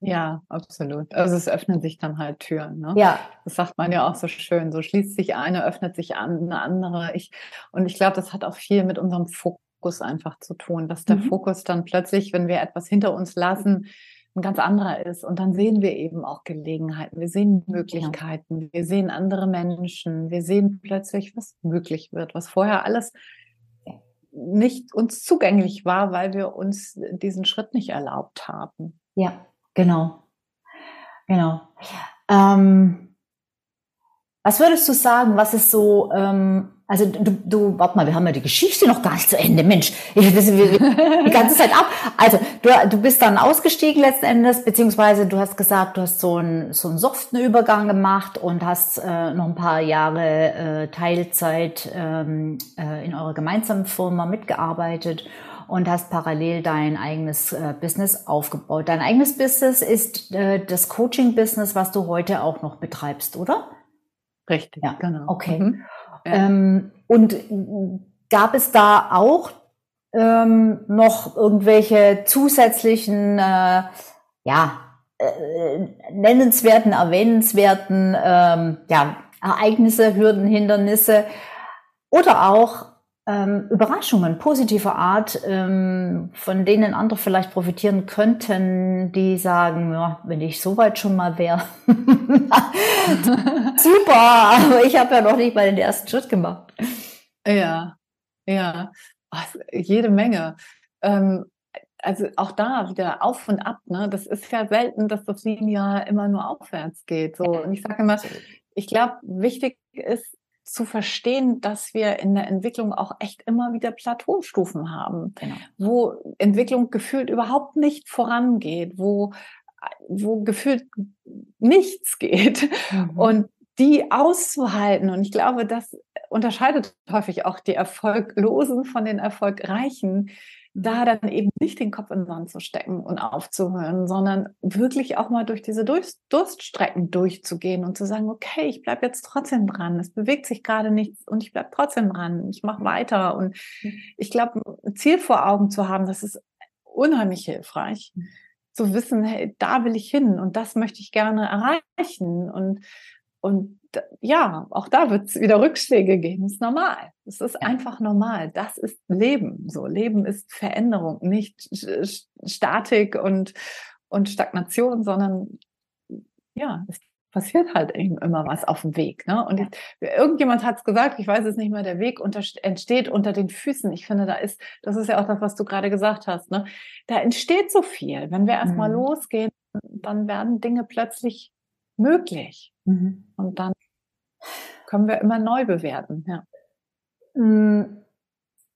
Ja, absolut. Also es öffnen sich dann halt Türen. Ne? Ja. Das sagt man ja auch so schön. So schließt sich eine, öffnet sich eine andere. Ich, und ich glaube, das hat auch viel mit unserem Fokus einfach zu tun, dass der mhm. Fokus dann plötzlich, wenn wir etwas hinter uns lassen, ein ganz anderer ist. Und dann sehen wir eben auch Gelegenheiten, wir sehen Möglichkeiten, wir sehen andere Menschen, wir sehen plötzlich, was möglich wird, was vorher alles nicht uns zugänglich war, weil wir uns diesen Schritt nicht erlaubt haben. Ja, genau. Genau. Ähm, was würdest du sagen, was ist so ähm, also du, du, warte mal, wir haben ja die Geschichte noch gar nicht zu Ende, Mensch. Ich, das, die ganze Zeit ab. Also du, du bist dann ausgestiegen letzten Endes, beziehungsweise du hast gesagt, du hast so einen so einen soften Übergang gemacht und hast äh, noch ein paar Jahre äh, Teilzeit ähm, äh, in eurer gemeinsamen Firma mitgearbeitet und hast parallel dein eigenes äh, Business aufgebaut. Dein eigenes Business ist äh, das Coaching-Business, was du heute auch noch betreibst, oder? Richtig, ja, genau. Okay. Mhm. Ähm, und gab es da auch ähm, noch irgendwelche zusätzlichen, äh, ja, äh, nennenswerten, erwähnenswerten ähm, ja, Ereignisse, Hürden, Hindernisse oder auch ähm, Überraschungen positiver Art, ähm, von denen andere vielleicht profitieren könnten, die sagen, ja, wenn ich so weit schon mal wäre, super, aber ich habe ja noch nicht mal den ersten Schritt gemacht. Ja, ja, Ach, jede Menge. Ähm, also auch da wieder auf und ab. Ne? Das ist ja selten, dass das linear immer nur aufwärts geht. So. Und ich sage immer, ich glaube, wichtig ist, zu verstehen, dass wir in der Entwicklung auch echt immer wieder Plateaustufen haben, genau. wo Entwicklung gefühlt überhaupt nicht vorangeht, wo, wo gefühlt nichts geht. Mhm. Und die auszuhalten. Und ich glaube, das unterscheidet häufig auch die Erfolglosen von den Erfolgreichen, da dann eben nicht den Kopf in den Sand zu stecken und aufzuhören, sondern wirklich auch mal durch diese Durststrecken durchzugehen und zu sagen, okay, ich bleibe jetzt trotzdem dran, es bewegt sich gerade nichts und ich bleibe trotzdem dran, ich mache weiter. Und mhm. ich glaube, ein Ziel vor Augen zu haben, das ist unheimlich hilfreich. Mhm. Zu wissen, hey, da will ich hin und das möchte ich gerne erreichen. Und und ja, auch da wird es wieder Rückschläge geben. Das ist normal. Es ist einfach normal. Das ist Leben. So, Leben ist Veränderung, nicht Statik und, und Stagnation, sondern ja, es passiert halt eben immer was auf dem Weg. Ne? Und jetzt, irgendjemand hat es gesagt, ich weiß es nicht mehr, der Weg unter, entsteht unter den Füßen. Ich finde, da ist, das ist ja auch das, was du gerade gesagt hast, ne? Da entsteht so viel. Wenn wir erstmal mhm. losgehen, dann werden Dinge plötzlich möglich. Mhm. Und dann können wir immer neu bewerten. Ja. Hm,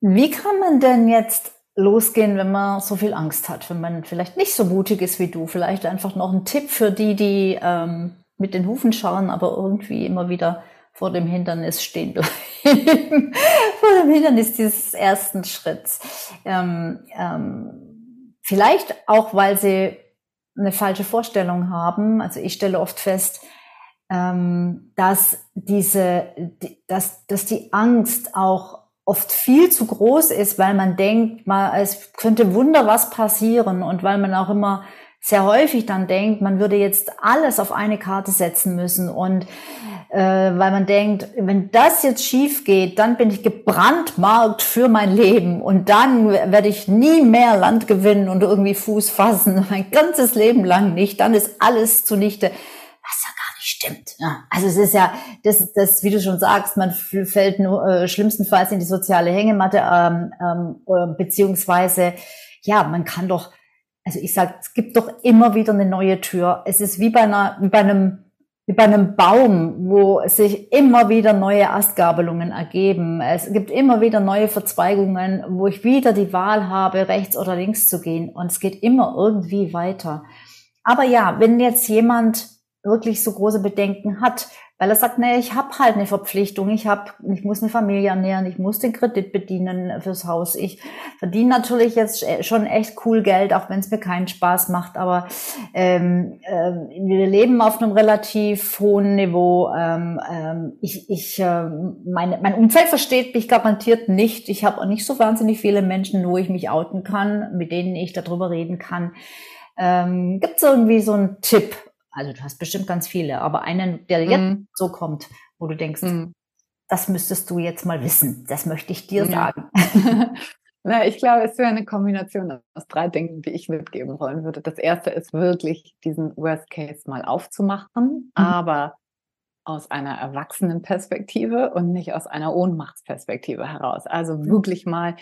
wie kann man denn jetzt losgehen, wenn man so viel Angst hat, wenn man vielleicht nicht so mutig ist wie du? Vielleicht einfach noch ein Tipp für die, die ähm, mit den Hufen schauen, aber irgendwie immer wieder vor dem Hindernis stehen bleiben. vor dem Hindernis dieses ersten Schritts. Ähm, ähm, vielleicht auch, weil sie eine falsche Vorstellung haben. Also ich stelle oft fest, ähm, dass diese, dass, dass die Angst auch oft viel zu groß ist, weil man denkt, mal, es könnte Wunder was passieren und weil man auch immer sehr häufig dann denkt, man würde jetzt alles auf eine Karte setzen müssen und äh, weil man denkt, wenn das jetzt schief geht, dann bin ich gebrandmarkt für mein Leben und dann werde ich nie mehr Land gewinnen und irgendwie Fuß fassen, mein ganzes Leben lang nicht, dann ist alles zunichte. Was ja gar stimmt. Ja, also es ist ja, das, das, wie du schon sagst, man fällt nur äh, schlimmstenfalls in die soziale Hängematte, ähm, ähm, äh, beziehungsweise, ja, man kann doch, also ich sage, es gibt doch immer wieder eine neue Tür. Es ist wie bei einer, wie bei einem wie bei einem Baum, wo sich immer wieder neue Astgabelungen ergeben. Es gibt immer wieder neue Verzweigungen, wo ich wieder die Wahl habe, rechts oder links zu gehen. Und es geht immer irgendwie weiter. Aber ja, wenn jetzt jemand wirklich so große Bedenken hat, weil er sagt, nee, ich habe halt eine Verpflichtung, ich habe, ich muss eine Familie ernähren, ich muss den Kredit bedienen fürs Haus. Ich verdiene natürlich jetzt schon echt cool Geld, auch wenn es mir keinen Spaß macht, aber ähm, äh, wir leben auf einem relativ hohen Niveau. Ähm, ähm, ich, ich, äh, meine, mein Umfeld versteht mich garantiert nicht. Ich habe auch nicht so wahnsinnig viele Menschen, wo ich mich outen kann, mit denen ich darüber reden kann. Ähm, Gibt es irgendwie so einen Tipp? Also du hast bestimmt ganz viele, aber einen, der jetzt mm. so kommt, wo du denkst, mm. das müsstest du jetzt mal wissen. Das möchte ich dir ja. sagen. Na, ich glaube, es wäre eine Kombination aus drei Dingen, die ich mitgeben wollen würde. Das erste ist wirklich, diesen Worst Case mal aufzumachen, mhm. aber aus einer erwachsenen Perspektive und nicht aus einer Ohnmachtsperspektive heraus. Also mhm. wirklich mal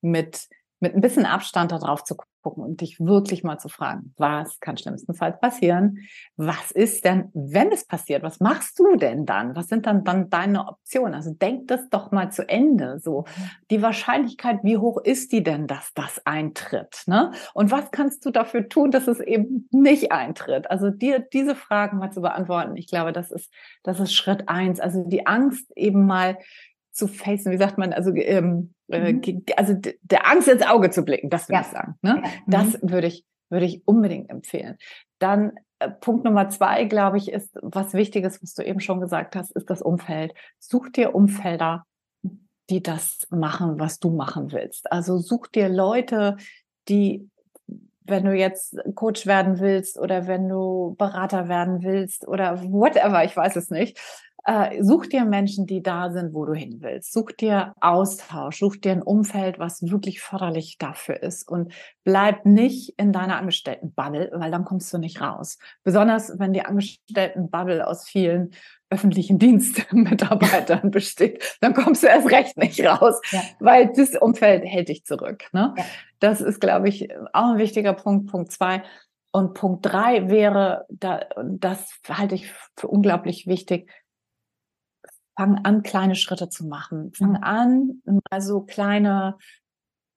mit mit ein bisschen Abstand darauf zu gucken und dich wirklich mal zu fragen, was kann schlimmstenfalls passieren? Was ist denn, wenn es passiert? Was machst du denn dann? Was sind dann, dann deine Optionen? Also denk das doch mal zu Ende. So, die Wahrscheinlichkeit, wie hoch ist die denn, dass das eintritt? Ne? Und was kannst du dafür tun, dass es eben nicht eintritt? Also dir diese Fragen mal zu beantworten, ich glaube, das ist, das ist Schritt eins. Also die Angst eben mal zu facen, wie sagt man, also, ähm, äh, mhm. also der Angst ins Auge zu blicken, das würde ja. ich sagen. Ne? Ja. Das mhm. würde ich, würde ich unbedingt empfehlen. Dann äh, Punkt Nummer zwei, glaube ich, ist was Wichtiges, was du eben schon gesagt hast, ist das Umfeld. Such dir Umfelder, die das machen, was du machen willst. Also such dir Leute, die wenn du jetzt Coach werden willst oder wenn du Berater werden willst oder whatever, ich weiß es nicht, äh, such dir Menschen, die da sind, wo du hin willst. Such dir Austausch, such dir ein Umfeld, was wirklich förderlich dafür ist und bleib nicht in deiner Angestelltenbubble, weil dann kommst du nicht raus. Besonders wenn die Angestelltenbubble aus vielen öffentlichen Dienstmitarbeitern besteht, dann kommst du erst recht nicht raus, ja. weil das Umfeld hält dich zurück. Ne? Ja. Das ist, glaube ich, auch ein wichtiger Punkt. Punkt zwei. Und Punkt drei wäre, da, das halte ich für unglaublich wichtig, fang an, kleine Schritte zu machen. Fang mhm. an, mal so kleine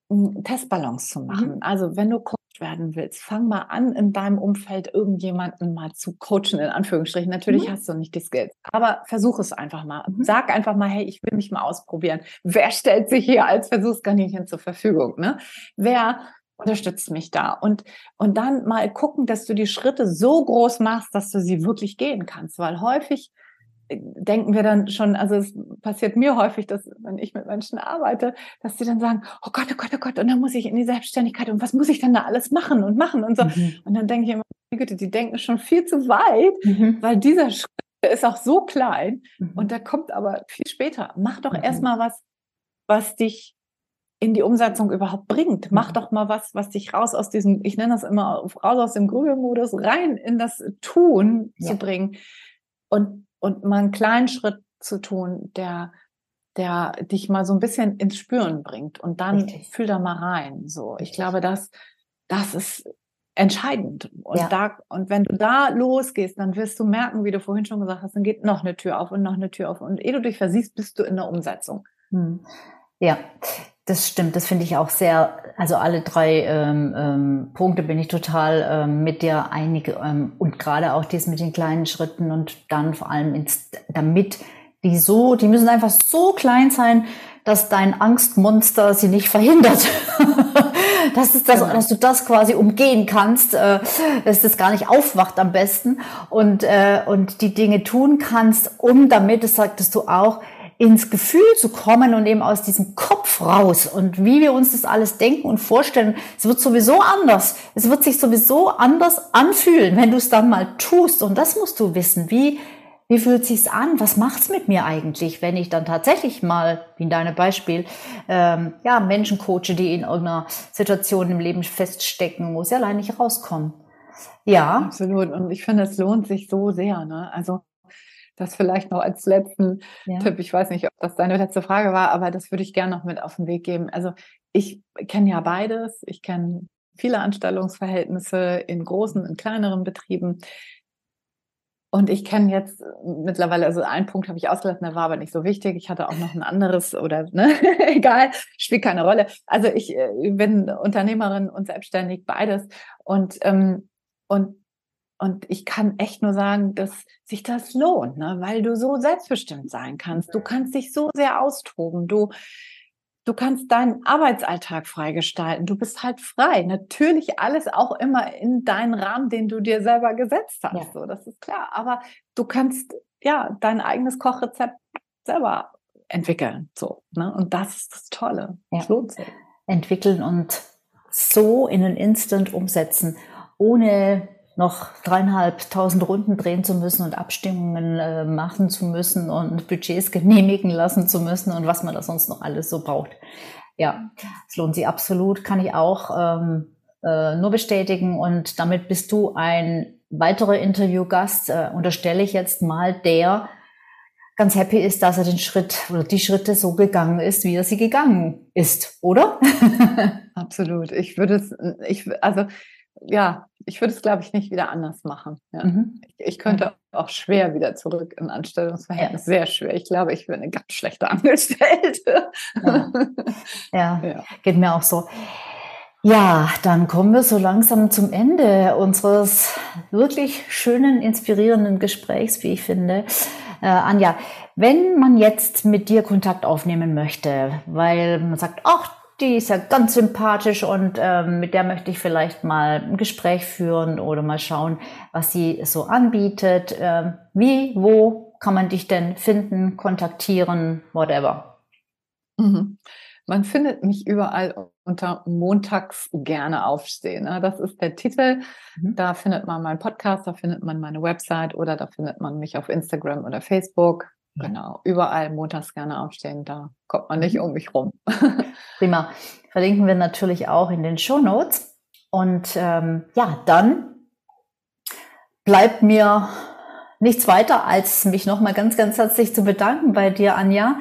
hm, Testballons zu machen. Mhm. Also wenn du Coach werden willst, fang mal an, in deinem Umfeld irgendjemanden mal zu coachen, in Anführungsstrichen. Natürlich mhm. hast du nicht die Skills, aber versuch es einfach mal. Mhm. Sag einfach mal, hey, ich will mich mal ausprobieren. Wer stellt sich hier als Versuchskaninchen zur Verfügung? Ne? Wer unterstützt mich da? Und, und dann mal gucken, dass du die Schritte so groß machst, dass du sie wirklich gehen kannst, weil häufig denken wir dann schon, also es passiert mir häufig, dass wenn ich mit Menschen arbeite, dass sie dann sagen, oh Gott, oh Gott, oh Gott, und dann muss ich in die Selbstständigkeit und was muss ich dann da alles machen und machen und so. Mhm. Und dann denke ich immer, Güte, die denken schon viel zu weit, mhm. weil dieser Schritt ist auch so klein mhm. und der kommt aber viel später. Mach doch mhm. erstmal was, was dich in die Umsetzung überhaupt bringt. Mach mhm. doch mal was, was dich raus aus diesem, ich nenne das immer, raus aus dem Grübelmodus, rein in das Tun ja. zu bringen. Und und mal einen kleinen Schritt zu tun, der, der dich mal so ein bisschen ins Spüren bringt und dann Richtig. fühl da mal rein. So, ich glaube, das, das ist entscheidend. Und ja. da, und wenn du da losgehst, dann wirst du merken, wie du vorhin schon gesagt hast, dann geht noch eine Tür auf und noch eine Tür auf. Und ehe du dich versiehst, bist du in der Umsetzung. Hm. Ja, das stimmt, das finde ich auch sehr, also alle drei ähm, ähm, Punkte bin ich total ähm, mit dir einig ähm, und gerade auch das mit den kleinen Schritten und dann vor allem ins, damit die so, die müssen einfach so klein sein, dass dein Angstmonster sie nicht verhindert. das ist das, genau. dass du das quasi umgehen kannst, äh, dass das gar nicht aufwacht am besten und, äh, und die Dinge tun kannst, um damit, das sagtest du auch, ins Gefühl zu kommen und eben aus diesem Kopf raus und wie wir uns das alles denken und vorstellen, es wird sowieso anders. Es wird sich sowieso anders anfühlen, wenn du es dann mal tust. Und das musst du wissen. Wie, wie fühlt sich's an? Was macht's mit mir eigentlich, wenn ich dann tatsächlich mal, wie in deinem Beispiel, ähm, ja, Menschen coache, die in irgendeiner Situation im Leben feststecken, wo sie allein nicht rauskommen? Ja. Absolut. Und ich finde, es lohnt sich so sehr. Ne? Also das vielleicht noch als letzten ja. Tipp. Ich weiß nicht, ob das deine letzte Frage war, aber das würde ich gerne noch mit auf den Weg geben. Also ich kenne ja beides. Ich kenne viele Anstellungsverhältnisse in großen und kleineren Betrieben. Und ich kenne jetzt mittlerweile, also einen Punkt habe ich ausgelassen, der war aber nicht so wichtig. Ich hatte auch noch ein anderes oder ne, egal, spielt keine Rolle. Also ich äh, bin Unternehmerin und selbstständig, beides. Und, ähm, und und ich kann echt nur sagen, dass sich das lohnt, ne? weil du so selbstbestimmt sein kannst. Du kannst dich so sehr austoben. Du, du kannst deinen Arbeitsalltag freigestalten. Du bist halt frei. Natürlich alles auch immer in deinen Rahmen, den du dir selber gesetzt hast. Ja. So, das ist klar. Aber du kannst ja dein eigenes Kochrezept selber entwickeln. So, ne? Und das ist das Tolle. Ja. Das lohnt sich. Entwickeln und so in einen Instant umsetzen, ohne noch dreieinhalbtausend Runden drehen zu müssen und Abstimmungen äh, machen zu müssen und Budgets genehmigen lassen zu müssen und was man da sonst noch alles so braucht. Ja, es lohnt sich absolut, kann ich auch ähm, äh, nur bestätigen und damit bist du ein weiterer Interviewgast, äh, unterstelle ich jetzt mal, der ganz happy ist, dass er den Schritt oder die Schritte so gegangen ist, wie er sie gegangen ist, oder? Absolut. Ich würde es, ich, also ja, ich würde es, glaube ich, nicht wieder anders machen. Ja. Mhm. Ich, ich, könnte auch schwer wieder zurück im Anstellungsverhältnis. Ja. Sehr schwer. Ich glaube, ich bin eine ganz schlechte Angestellte. Ja. ja. ja, geht mir auch so. Ja, dann kommen wir so langsam zum Ende unseres wirklich schönen, inspirierenden Gesprächs, wie ich finde. Äh, Anja, wenn man jetzt mit dir Kontakt aufnehmen möchte, weil man sagt, ach, die ist ja ganz sympathisch und ähm, mit der möchte ich vielleicht mal ein Gespräch führen oder mal schauen, was sie so anbietet. Ähm, wie, wo kann man dich denn finden, kontaktieren, whatever? Mhm. Man findet mich überall unter Montags gerne aufstehen. Ne? Das ist der Titel. Mhm. Da findet man meinen Podcast, da findet man meine Website oder da findet man mich auf Instagram oder Facebook. Genau, überall montags gerne aufstehen, da kommt man nicht mhm. um mich rum. Prima. Verlinken wir natürlich auch in den Show Notes. Und ähm, ja, dann bleibt mir nichts weiter, als mich nochmal ganz, ganz herzlich zu bedanken bei dir, Anja,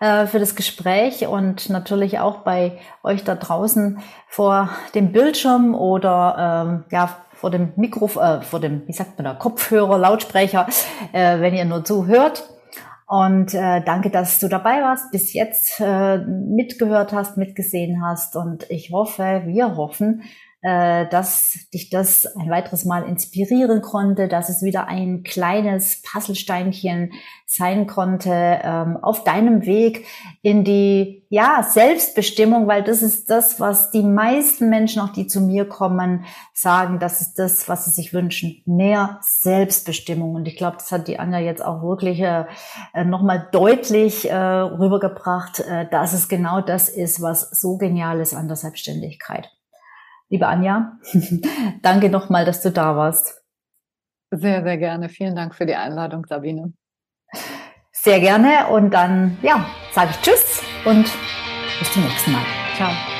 äh, für das Gespräch und natürlich auch bei euch da draußen vor dem Bildschirm oder ähm, ja, vor dem Mikro, äh, vor dem, wie sagt man da, Kopfhörer, Lautsprecher, äh, wenn ihr nur zuhört. Und äh, danke, dass du dabei warst, bis jetzt äh, mitgehört hast, mitgesehen hast. Und ich hoffe, wir hoffen, äh, dass dich das ein weiteres Mal inspirieren konnte, dass es wieder ein kleines Puzzlesteinchen sein konnte ähm, auf deinem Weg in die ja Selbstbestimmung, weil das ist das, was die meisten Menschen, auch die zu mir kommen, sagen, das ist das, was sie sich wünschen, mehr Selbstbestimmung. Und ich glaube, das hat die Anja jetzt auch wirklich äh, nochmal deutlich äh, rübergebracht, äh, dass es genau das ist, was so genial ist an der Selbstständigkeit. Liebe Anja, danke nochmal, dass du da warst. Sehr, sehr gerne. Vielen Dank für die Einladung, Sabine. Sehr gerne und dann, ja, sage ich Tschüss und bis zum nächsten Mal. Ciao.